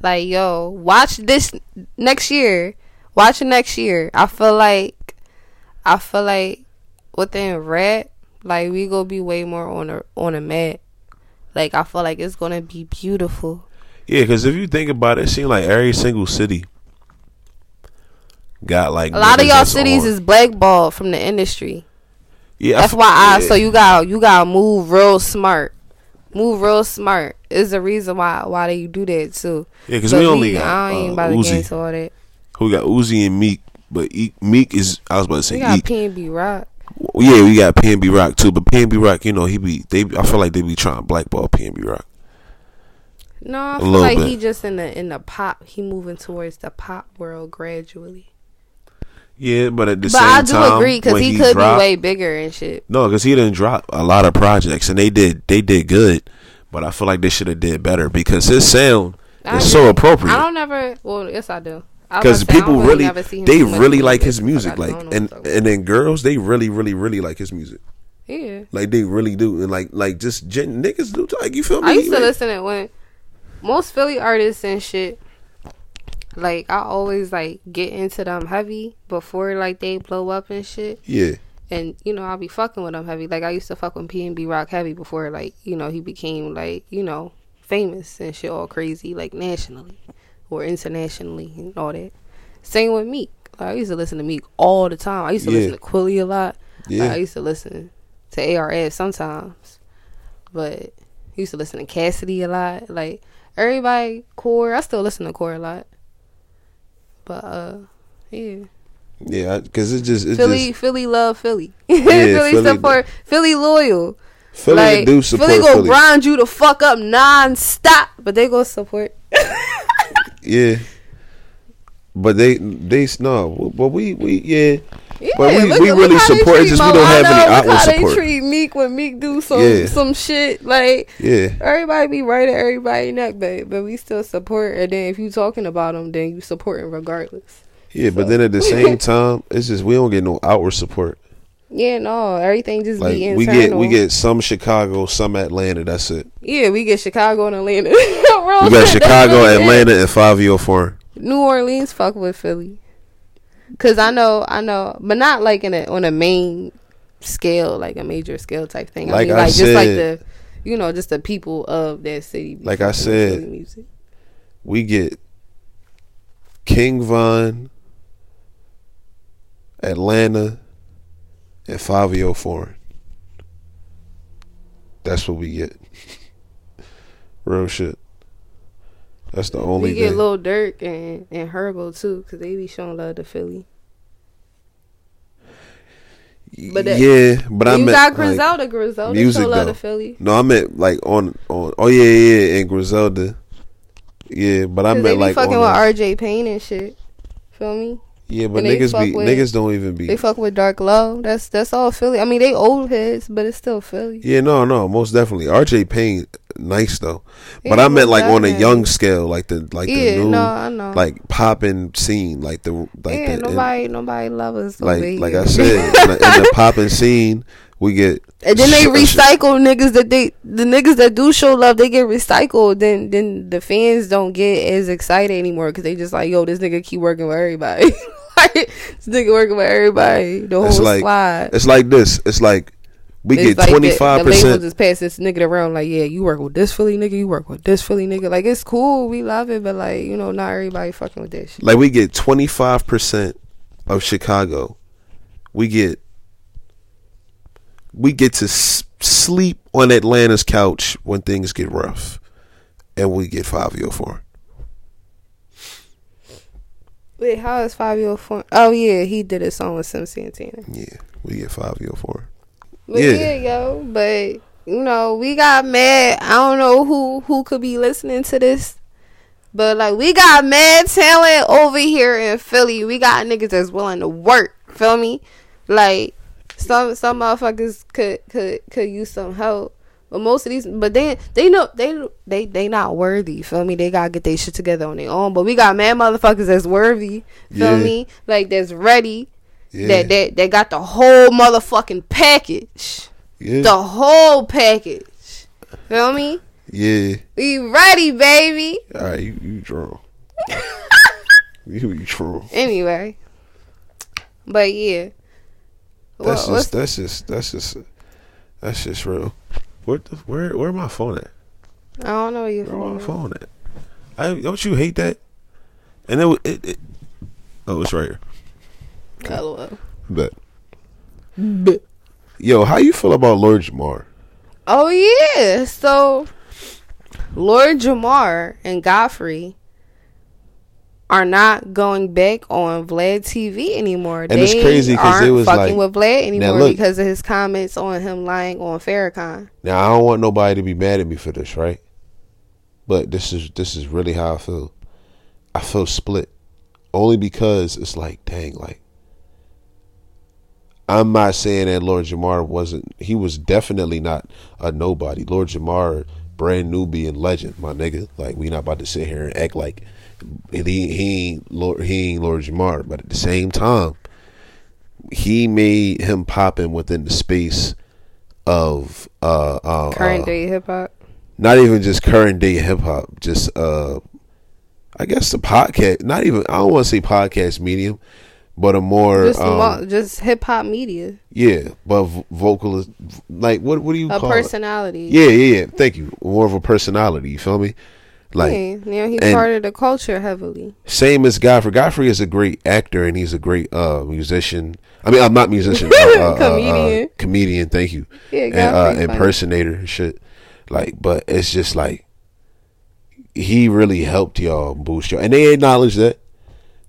Like yo, watch this next year. Watch it next year. I feel like, I feel like within rap, like we gonna be way more on a on a mat. Like I feel like it's gonna be beautiful. Yeah, because if you think about it, it seems like every single city got like A lot of y'all cities on. is blackballed from the industry. yeah, I FYI, yeah. so you got you got to move real smart. Move real smart is the reason why why they do that too. yeah, because we only I got ain't uh, about to get Uzi. into all that. Who got Uzi and Meek, but E- Meek is I was about to say We got Eek. P and B Rock. Yeah, we got PNB Rock too, but PNB Rock, you know, he be they. I feel like they be trying to blackball PNB Rock. No, I feel like bit. he just in the in the pop. He moving towards the pop world gradually. Yeah, but at the But same time, But I do time, agree because when he, could dropped- be way bigger and shit. No, because he didn't drop a lot of projects, and they did they did good. But I feel like they should have did better because his sound I is agree. so appropriate. I don't never. Well, yes, I do. Because about to say, I people really, see they really like his music. like, and what the fuck. and then girls, they really, really, really like his music. yeah. Like they really do, and like like just gen- niggas do. Like you feel me? I used to Like, listen to when most Philly artists and shit. Like I always like get into them heavy before like they blow up and shit. Yeah, And you know I'll be fucking with them heavy. Like I used to fuck with PnB Rock heavy before like you know he became like you know famous and shit all crazy like nationally or internationally and all that. Same with Meek. Like, I used to listen to Meek all the time. I used to Yeah. listen to Quilly a lot. Like, I used to listen to ARS sometimes, but I used to listen to Cassidy a lot. Like everybody, Kur. I still listen to Kur a lot, but uh, yeah, yeah. Because it's just it's Philly, just Philly love Philly. [LAUGHS] Yeah, Philly, Philly- support Philly loyal. Philly like do support Philly Philly. gonna grind you to fuck up non-stop, but they gonna support. [LAUGHS] Yeah, but they they no, but we we yeah. Yeah, But we- look we really look how they support, it's treat just we don't have any outward how support. They treat Meek when Meek do some Yeah. some shit like. Yeah, Everybody be right at everybody neck, but but we still support. And then if you talking about them, then you supporting regardless. yeah, but then at the same [LAUGHS] time, it's just we don't get no outward support. Yeah, no, everything just Like be internal. we get we get some Chicago, some Atlanta. That's it. yeah, we get Chicago and Atlanta. [LAUGHS] We got Chicago, Atlanta, and five year four. New Orleans. Fuck with Philly, cause I know, I know, but not like in a on a main scale, like a major scale type thing. Like I mean, I like just like said- the, you know, just the people of that city. Like I said. We get King Von, Atlanta, and year foreign. That's what we get. [LAUGHS] Real shit. That's the only we get thing. Lil Durk and and Herbo too, cause they be showing love to Philly. but that- yeah, but I you meant got like, Griselda, Griselda music, show love though. to Philly. no, I meant like on on. Oh yeah, yeah, and Griselda. Yeah, but I meant like fucking with R.J. Payne and shit. Feel me? Yeah, but niggas be with- niggas don't even be. They fuck with Dark Lo. That's that's all Philly. I mean, they old heads, but it's still Philly. Yeah, no, no, most definitely. RJ Payne, nice though, but Yeah, I meant like on a young scale, like the like yeah, the new no, I know. like popping scene, like the like yeah, the nobody, nobody love us. like like. I said, in the, in the [LAUGHS] popping scene, we get And then they recycle niggas that they the niggas that do show love they get recycled. Then then the fans don't get as excited anymore because they just like yo this nigga keep working with everybody. [LAUGHS] like, this nigga working with everybody. The whole It's like- squad. It's like this. It's like we It's get twenty five percent. just pass this nigga around like yeah you work with this Philly nigga you work with this Philly nigga like it's cool we love it but like you know not everybody fucking with that shit. Like we get twenty five percent of Chicago. We get we get to s- sleep on Atlanta's couch when things get rough, and we get five year four. Wait how is five year four? Oh yeah he did a song with Sim Santana. Yeah, we get five year four. But Yeah. yeah. yo, but you know, we got mad. I don't know who who could be listening to this. But like we got mad talent over here in Philly. We got niggas that's willing to work. Feel me? Like some some motherfuckers could could could use some help. But most of these but they they know they they they not worthy, feel me? They gotta get their shit together on their own. But we got mad motherfuckers that's worthy, feel Yeah. me? Like that's ready. Yeah, That that that got the whole motherfucking package. yeah, The whole package. Feel me? yeah. We ready, baby. All right, you you drunk. [LAUGHS] you you drunk. Anyway. But yeah. That's What- what's- just that's just that's just that's just real. Where the, where where my phone at? I don't know you Where my phone. phone at? I don't you hate that? And it, it, it oh it's right here. But but Yo, how you feel about Lord Jamar? Oh yeah. So Lord Jamar and Godfrey are not going back on Vlad TV anymore. And it's crazy 'cause aren't it was fucking like- with Vlad anymore look. because of his comments on him lying on Farrakhan. Now I don't want nobody to be mad at me for this, right? But this is this is really how I feel. I feel split. Only because it's like, dang, like I'm not saying that Lord Jamar wasn't. He was definitely not a nobody. Lord Jamar, Brand Nubian legend, my nigga. Like we not about to sit here and act like he he ain't Lord he ain't Lord Jamar, but at the same time, he made him popping within the space of uh, uh Current uh, day hip hop. not even just current day hip hop, just uh I guess the podcast not even I don't want to say podcast medium, but a more Just um, just hip hop media. yeah, but vo- vocalist like what what do you A call personality. it? Yeah, yeah, yeah. Thank you. More of a personality, you feel me? Like yeah, you know, he and- part of the culture heavily. same as Godfrey. Godfrey is a great actor and he's a great uh musician. I mean, I'm not musician, uh, uh, [LAUGHS] uh, uh, Comedian. comedian. Thank you. Yeah, and uh, impersonator and shit. Like, but it's just like he really helped y'all boost y'all, and they acknowledge that.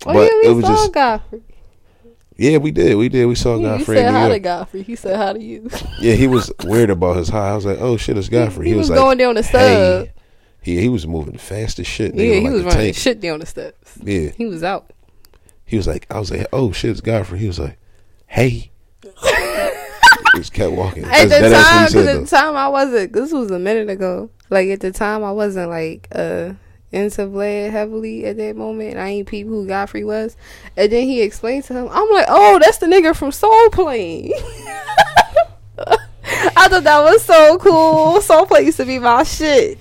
Oh but yeah, we it was saw just Godfrey. yeah, we did, we did, we saw Yeah, you Godfrey. said hi to Godfrey. He said hi to you. Yeah, he was weird about his high. I was like, oh shit, it's Godfrey. He, was, like, going down the sub. hey. He he was moving fast as shit. yeah, he like was running tank. shit down the steps. Yeah, He was out. he was like, I was like, oh shit, it's Godfrey. He was like, hey. [LAUGHS] he just kept walking. At That's- the time, said, at the time I wasn't. This was a minute ago. Like at the time, I wasn't like uh into Vlad heavily at that moment. I ain't peep who Godfrey was, and then he explained to him. I'm like, oh, that's the nigga from Soul Plane. [LAUGHS] I thought that was so cool. Soul Plane used to be my shit.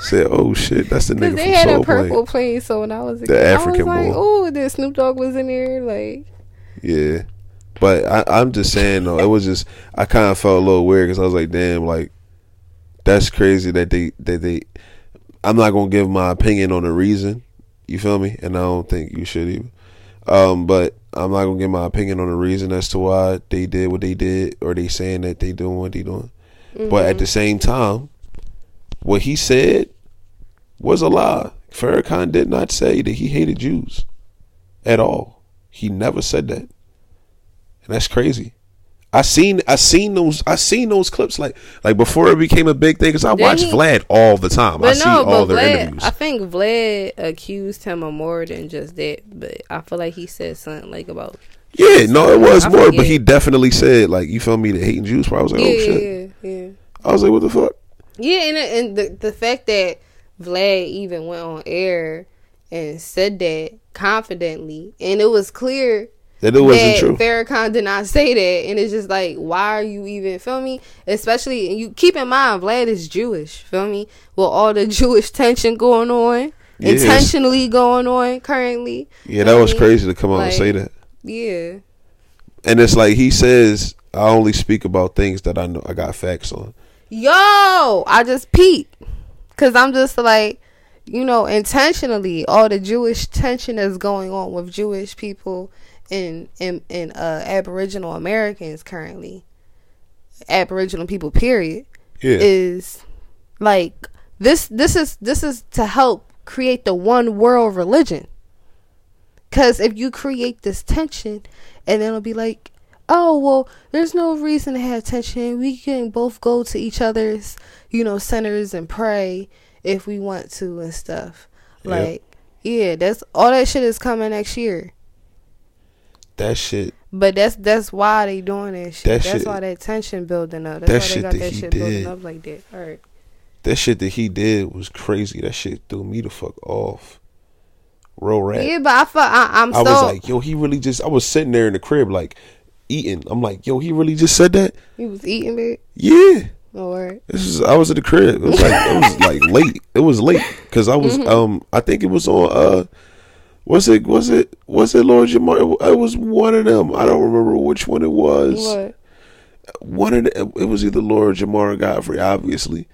Said, oh shit, that's the nigga they had Soul a purple Plane. plane, so when I was a The kid, African I was like, oh, then Snoop Dogg was in there, like. Yeah, but I, I'm just saying though, it was just I kind of felt a little weird because I was like, damn, like that's crazy that they that they. I'm not gonna give my opinion on the reason. You feel me? And I don't think you should either. Um, but I'm not gonna give my opinion on the reason as to why they did what they did, or they saying that they doing what they doing. But at the same time, what he said was a lie. Farrakhan did not say that he hated Jews at all. He never said that, and that's crazy. I seen I seen those I seen those clips like like before it became a big thing because I watch he- Vlad all the time. I But see all but their Vlad, interviews. I think Vlad accused him of more than just that. But I feel like he said something like about yeah, no, it was I more, but he definitely said like you feel me the hating Jews. I was like, oh, yeah, oh shit. yeah, yeah. I was like, what the fuck? Yeah, and and the the fact that Vlad even went on air and said that confidently, and it was clear That it wasn't that true. Farrakhan did not say that, and it's just like, why are you even feel me? Especially, and you keep in mind, Vlad is Jewish, feel me? With all the [LAUGHS] Jewish tension going on, intentionally going on currently. Yeah, that was crazy to come out and say that. Yeah, And it's like he says, I only speak about things that I know I got facts on. Yo, I just peeped, cause I'm just like, you know, intentionally, all the Jewish tension that's going on with Jewish people and and and uh, Aboriginal Americans currently, Aboriginal people, period. Yeah, is like this this is this is to help create the one world religion because if you create this tension and then it'll be like oh well there's no reason to have tension we can both go to each other's you know centers and pray if we want to and stuff Yep. like yeah that's all that shit is coming next year that shit. but that's that's why they doing that shit. That that's shit- why that tension building up. That's that why shit they got that that shit building up like that. All right. That shit that he did was crazy. That shit threw me the fuck off. Real rap. Yeah, but I felt I, I'm I so was like, yo, he really just. I was sitting there in the crib, like eating. I'm like, yo, he really just said that. he was eating it. Yeah, word. this is. I was at the crib. It was like it was [LAUGHS] like late. It was late because I was. Mm-hmm. Um, I think it was on. Uh, was it? Was it? Was it Lord Jamar? It was one of them. I don't remember which one it was. What? One of the, it was either Lord Jamar or Godfrey, obviously,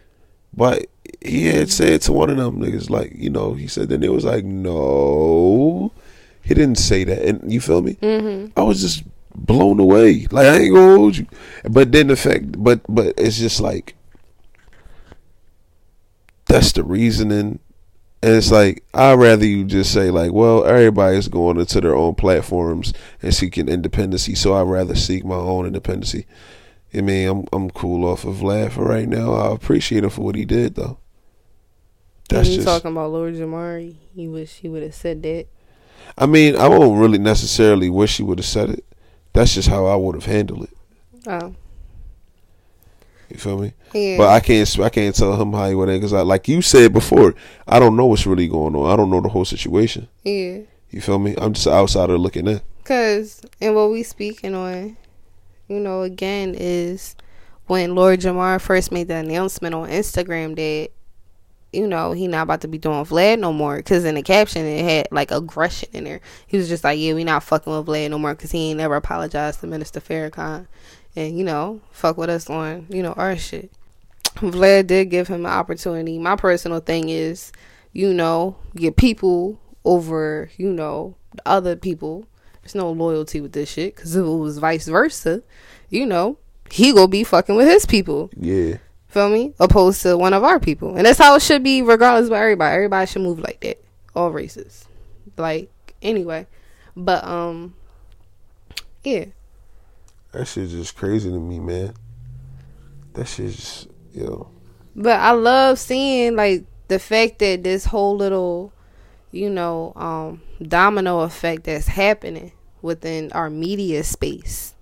but he had said to one of them niggas like, you know, he said then it was like, no, he didn't say that, and you feel me? Mm-hmm. I was just blown away. Like I ain't gonna hold you, but then the fact, but but it's just like that's the reasoning. And it's like I'd rather you just say like, well, everybody's going into their own platforms and seeking independency, so I'd rather seek my own independency. I mean, I'm I'm cool off of Vlad for right now. I appreciate him for what he did though. That's you just. talking about Lord Jamari? He wish he would have said that. I mean, I won't really necessarily wish he would have said it, That's just how I would have handled it. Oh, You feel me? yeah. But I can't I can't tell him how he would because I like you said before, I don't know what's really going on. I don't know the whole situation. yeah. You feel me? I'm just an outsider looking in. Cause and what we speaking on, you know, again is when Lord Jamar first made the announcement on Instagram that you know he not about to be doing Vlad no more. Cause in the caption it had like aggression in there. He was just like, yeah, we not fucking with Vlad no more. Cause he ain't never apologized to Minister Farrakhan, and you know, fuck with us on you know our shit. Vlad did give him an opportunity. My personal thing is, you know, your people over, you know, the other people. There's no loyalty with this shit. Cause if it was vice versa, you know, he gonna be fucking with his people. Yeah. Feel me? Opposed to one of our people. And that's how it should be regardless of everybody. Everybody should move like that. All races. Like, anyway. But um yeah. That shit's just crazy to me, man. That shit's just yo. But I love seeing like the fact that this whole little, you know, um, domino effect that's happening within our media space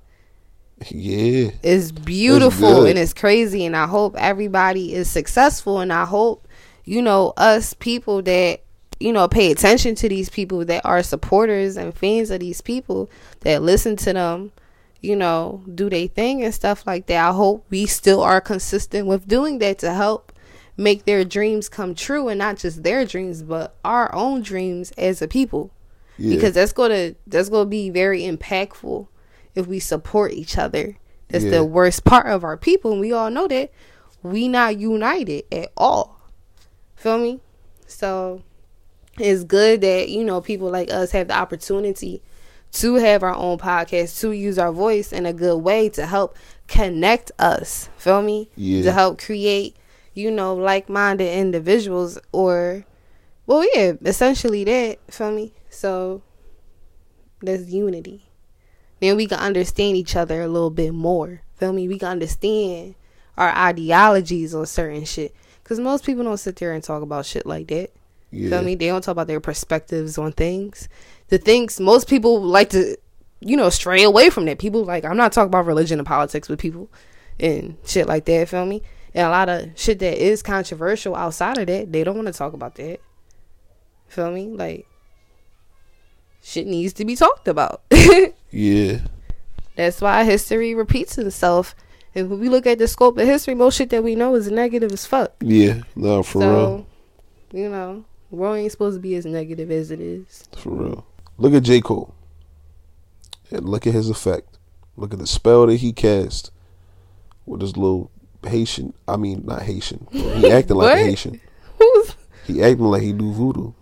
Yeah. it's beautiful good. and it's crazy. And I hope everybody is successful. And I hope, you know, us people that, you know, pay attention to these people that are supporters and fans of these people that listen to them, you know, do their thing and stuff like that. I hope we still are consistent with doing that to help make their dreams come true and not just their dreams, but our own dreams as a people Yeah. because that's gonna that's gonna be very impactful if we support each other. That's Yeah. the worst part of our people, and we all know that we not united at all. Feel me? So it's good that you know people like us have the opportunity to have our own podcast to use our voice in a good way to help connect us. Feel me? Yeah. To help create, you know, like-minded individuals or well, yeah, essentially that. Feel me? So there's unity. Then we can understand each other a little bit more. Feel me? We can understand our ideologies on certain shit. Cause most people don't sit there and talk about shit like that. yeah. Feel me? They don't talk about their perspectives on things. The things most people like to, you know, stray away from that. People like I'm not talking about religion and politics with people and shit like that. Feel me? And a lot of shit that is controversial outside of that, they don't want to talk about that. Feel me? Like shit needs to be talked about. [LAUGHS] Yeah. That's why history repeats itself. And when we look at the scope of history, most shit that we know is negative as fuck. Yeah. No, for real. you know, the world ain't supposed to be as negative as it is. For real. Look at J. Cole. And look at his effect. Look at the spell that he cast with his little Haitian. I mean, not Haitian. He acting like a [LAUGHS] Haitian. Who's He acting like he do voodoo.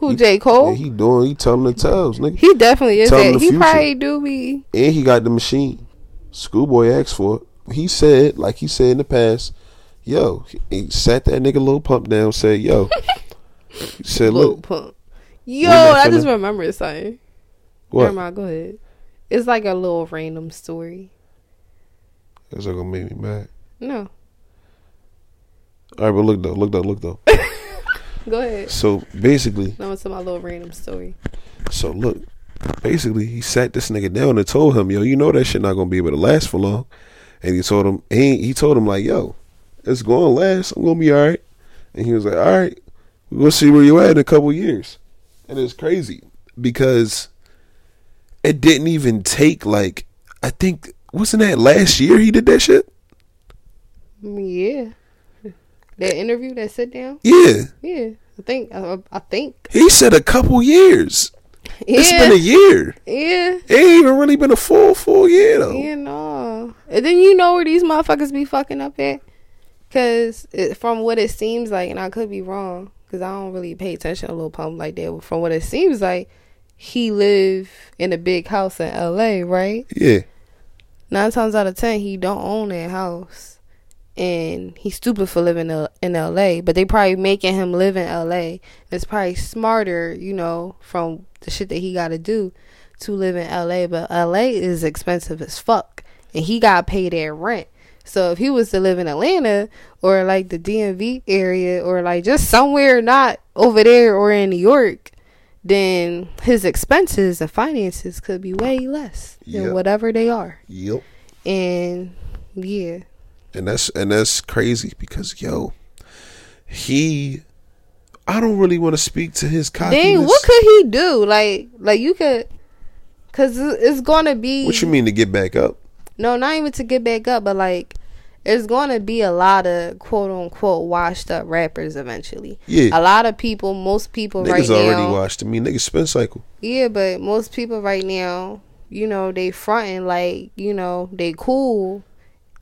Who? He- J Cole. Yeah, he doing. He telling the tales, nigga. he definitely is that. He probably do be. And he got the machine. Schoolboy asked for it. He said, like he said in the past, yo, he sat that nigga little pump down, said, yo. [LAUGHS] he said, Lil look, Pump. Yo, I just remember something. what? Mind, go ahead. It's like a little random story. That's not gonna make me mad. No, All right, but look though, look though, look though. [LAUGHS] go ahead. So basically, No, it's my little random story. so look, basically, he sat this nigga down and told him, yo, you know that shit not gonna be able to last for long. And he told him, he he told him like, yo, it's gonna last. I'm gonna be all right. And he was like, all right, we'll see where you at in a couple years. And it's crazy because it didn't even take like I think wasn't that last year he did that shit? Mm, yeah, that interview, that sit down. Yeah, Yeah, I think. I, I think. he said a couple years. It's been a year. yeah. It ain't even really been a full full year though. Yeah, no. And then you know where these motherfuckers be fucking up at? Because from what it seems like, and I could be wrong, because I don't really pay attention to Lil Pump like that. But from what it seems like, he live in a big house in L.A., right? Yeah. Nine times out of ten, he don't own that house. And he's stupid for living in- L.A., but they probably making him live in L.A. It's probably smarter, you know, from the shit that he got to do to live in LA, but LA is expensive as fuck. And he got paid that rent. So if he was to live in Atlanta or like the DMV area or like just somewhere not over there or in New York, then his expenses and finances could be way less than Yep. whatever they are. Yep. And yeah, And that's and that's crazy because yo, he I don't really want to speak to his cockiness. Dang, what could he do? Like, like you could, cause it's gonna be. What you mean to get back up? No, not even to get back up, but like, it's gonna be a lot of quote unquote washed up rappers eventually. Yeah. A lot of people, most people right now. Niggas already washed. I mean, Niggas spin cycle. Yeah, but most people right now, you know, they fronting like, you know, they cool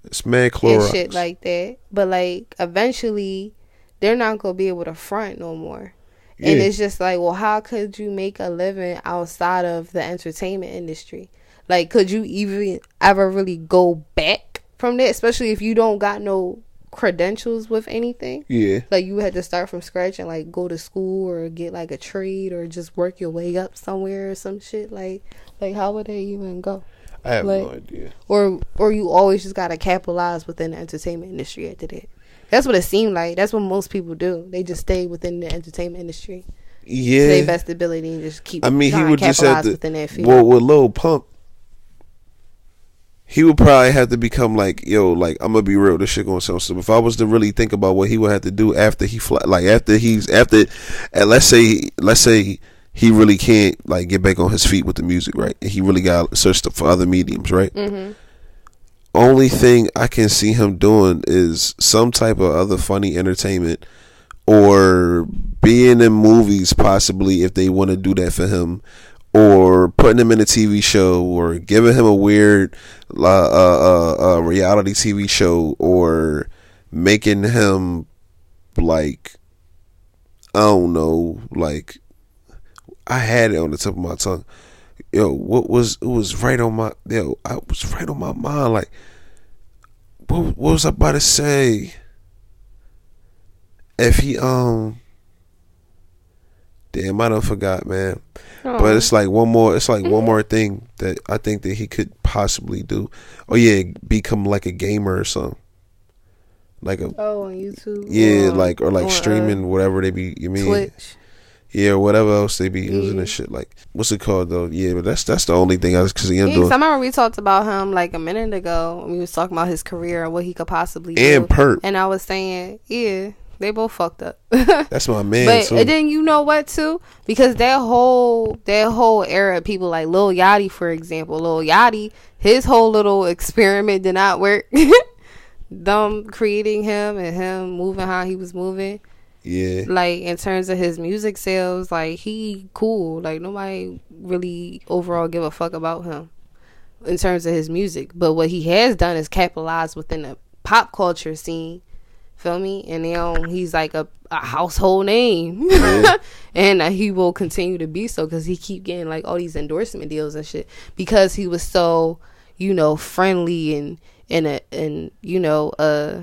It's man and Clorox. shit like that. But like, eventually, they're not gonna be able to front no more. And it's just like, well, how could you make a living outside of the entertainment industry? Like, could you even ever really go back from that? Especially if you don't got no credentials with anything. yeah. Like, you had to start from scratch and like go to school or get like a trade or just work your way up somewhere or some shit. Like, like how would they even go? I have no idea. Or, or you always just gotta capitalize within the entertainment industry after that. That's what it seemed like. That's what most people do. They just stay within the entertainment industry their Yeah. best ability and just keep. I mean, he would just have capitalize to. within that field. Well, with Lil Pump, he would probably have to become like, yo, like I'm gonna be real. This shit gonna sound stupid. If I was to really think about what he would have to do after he fly, like after he's after, and let's say, let's say he really can't like get back on his feet with the music, right? He really got to search for other mediums, right? hmm only thing I can see him doing is some type of other funny entertainment or being in movies possibly if they want to do that for him or putting him in a TV show or giving him a weird uh, uh, uh, reality TV show or making him like I don't know like I had it on the tip of my tongue yo, what was it was right on my yo, I was right on my mind. Like, what, what was I about to say? If he um, damn, I don't forgot, man. But it's like one more. It's like one more thing that I think that he could possibly do. Oh yeah, become like a gamer or something. Like a oh on YouTube. yeah, or like or like on, uh, streaming whatever they be. You mean Twitch. Yeah, whatever else they be using Yeah. and shit. Like what's it called though? Yeah, but that's that's the only thing I was because he Yeah, 'cause I remember we talked about him like a minute ago. We was talking about his career and what he could possibly and do. Perp. And I was saying, yeah, they both fucked up. [LAUGHS] That's my man but too. and then you know what too? Because that whole that whole era, of people like Lil Yachty, for example, Lil Yachty, his whole little experiment did not work. [LAUGHS] Them creating him and him moving how he was moving, yeah, like in terms of his music sales, like he cool. Like nobody really overall give a fuck about him in terms of his music. But what he has done is capitalize within the pop culture scene. Feel me? And now he's like a, a household name, Yeah. [LAUGHS] and uh, he will continue to be so because he keep getting like all these endorsement deals and shit because he was so you know friendly and and a, and you know uh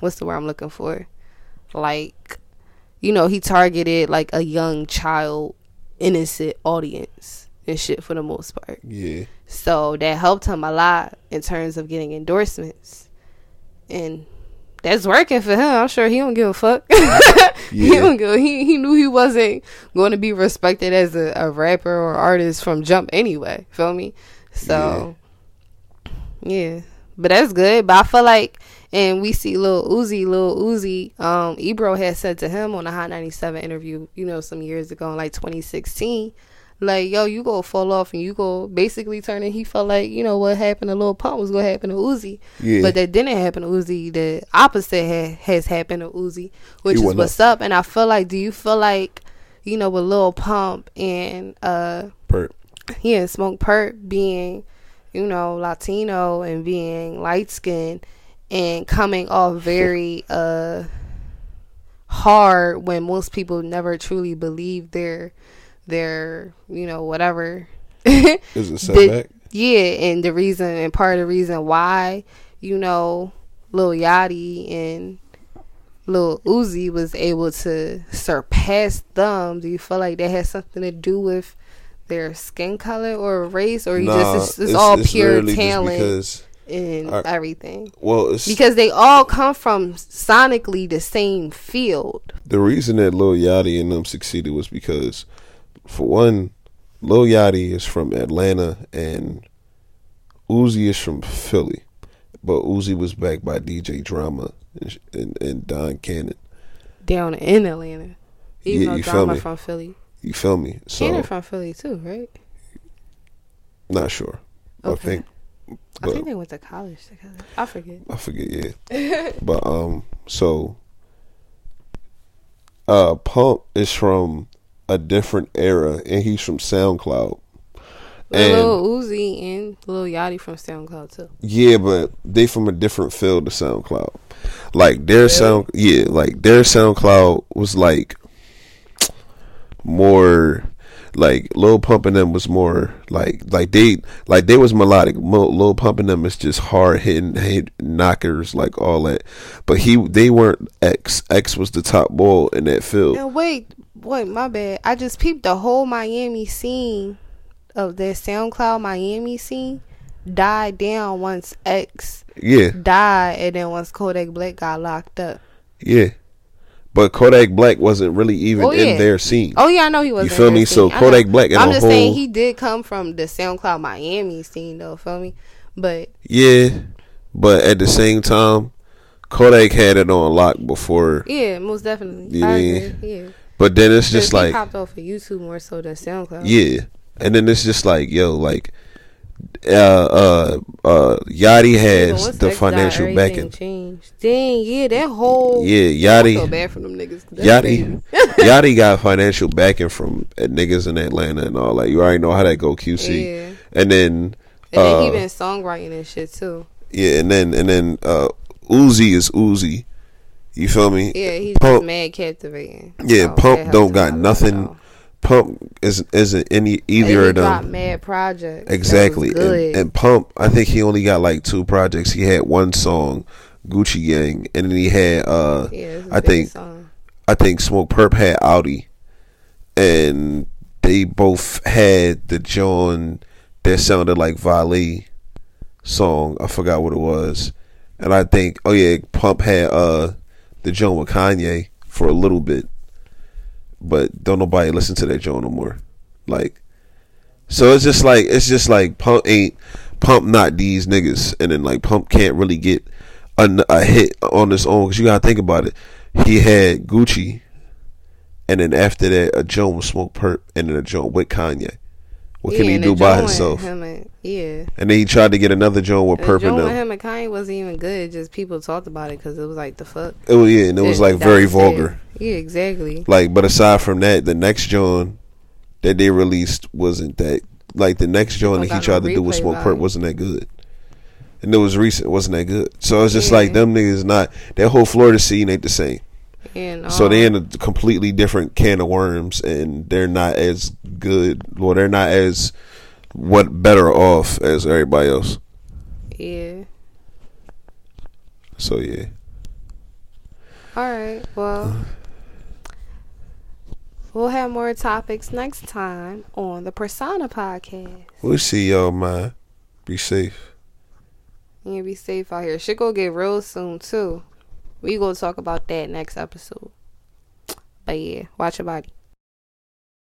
what's the word I'm looking for like you know he targeted like a young child innocent audience and shit for the most part yeah. so that helped him a lot in terms of getting endorsements. And that's working for him. I'm sure he don't give a fuck. [LAUGHS] he Yeah. don't give he he knew he wasn't going to be respected as a, a rapper or artist from jump anyway. Feel me? So yeah. But that's good. But I feel like and we see Lil Uzi, Lil Uzi, um, Ebro had said to him on a Hot 97 interview, you know, some years ago in like 2016, like, yo, you go fall off and you go basically turn and he felt like, you know, what happened to Lil Pump was going to happen to Uzi. Yeah. But that didn't happen to Uzi. The opposite ha- has happened to Uzi, which He is what's up. And I feel like, do you feel like, you know, with Lil Pump and, uh, Perp. he and Smoke Perp being, you know, Latino and being light skinned and coming off very uh hard when most people never truly believe their their you know whatever. Is it [LAUGHS] setback? yeah and the reason and part of the reason why you know Lil Yachty and Lil Uzi was able to surpass them. Do you feel like that has something to do with their skin color or race or you Nah, just it's, it's, all pure literally just talent? because, and I- everything well, because they all come from sonically the same field the reason that Lil Yachty and them succeeded was because for one, Lil Yachty is from Atlanta and Uzi is from Philly, but Uzi was backed by DJ Drama and, and, and Don Cannon. Down in Atlanta. Even Yeah, though you feel Drama me? from Philly. You feel me? So Cannon from Philly too, right? not sure. I Okay. Think I But- think they went to college together. I forget. I forget. Yeah, [LAUGHS] but um, so uh, Pump is from a different era, and he's from SoundCloud. And Lil Uzi and Lil Yachty from SoundCloud too. yeah, but they from a different field to SoundCloud. Like their sound, yeah, like their SoundCloud was like more like Lil Pump and them was more like like they like they was melodic. Mo, Lil Pump and them is just hard hitting hit knockers like all that. But he they weren't X. X was the top ball in that field. And wait, wait, my bad. I just peeped the whole Miami scene of that SoundCloud Miami scene died down once X Yeah, died and then once Kodak Black got locked up. yeah. But Kodak Black wasn't really even Oh, yeah. in their scene. Oh yeah, I know he was. You feel me? So Kodak Black and I'm just saying he did come from the SoundCloud Miami scene though. Feel me? But Yeah, but at the same time, Kodak had it on lock before. yeah, most definitely. Yeah. Yeah. But then it's just like popped off of YouTube more so than SoundCloud. Yeah, and then it's just like yo, like uh uh uh Yachty has once the X financial backing. Changed. Dang, yeah, that whole Yeah, I feel Yachty bad for them niggas. 'cause that's crazy. Yachty Yachty [LAUGHS] got financial backing from uh, niggas in Atlanta and all that. You already know how that go, QC. Yeah. And then And then he uh been songwriting and shit too. yeah, and then and then uh Uzi is Uzi. You feel me? Yeah, he's Pump- just mad captivating. Yeah, So, Pump don't got out a nothing. Pump is isn't any either of them. mad project Exactly. And, and Pump, I think he only got like two projects. He had one song, Gucci Gang, and then he had uh yeah, I think song. I think Smoke Perp had Audi. And they both had the John that sounded like Valet song. I forgot what it was. And I think oh yeah, Pump had uh the John with Kanye for a little bit. But don't nobody listen to that John no more. Like so it's just like it's just like Pump ain't Pump not these niggas, and then like Pump can't really get a, a hit on his own because you gotta think about it. He had Gucci, and then after that a Joan with Smoke Perp, and then a Joan with Kanye. What can Yeah, he do by himself? Him and, yeah. And then he tried to get another Joan with The Perp joint and with him and Kanye wasn't even good. Just people talked about it because it was like the fuck. Oh yeah, and it was like very vulgar. it. Yeah, exactly. Like, but aside from that, the next John that they released wasn't that. Like the next John that he tried no to do with Smoke Perp wasn't that good. And it was recent, wasn't that good. So it's just Yeah. like them niggas not that whole Florida scene ain't the same. And So um, they in a completely different can of worms, and they're not as good. Well, they're not as what better off as everybody else. yeah. So yeah, All right. Well, we'll have more topics next time on the Persona podcast. we'll see y'all, man. Be safe. You be safe out here. Shit go get real soon too. We gonna talk about that next episode. But yeah, watch your body.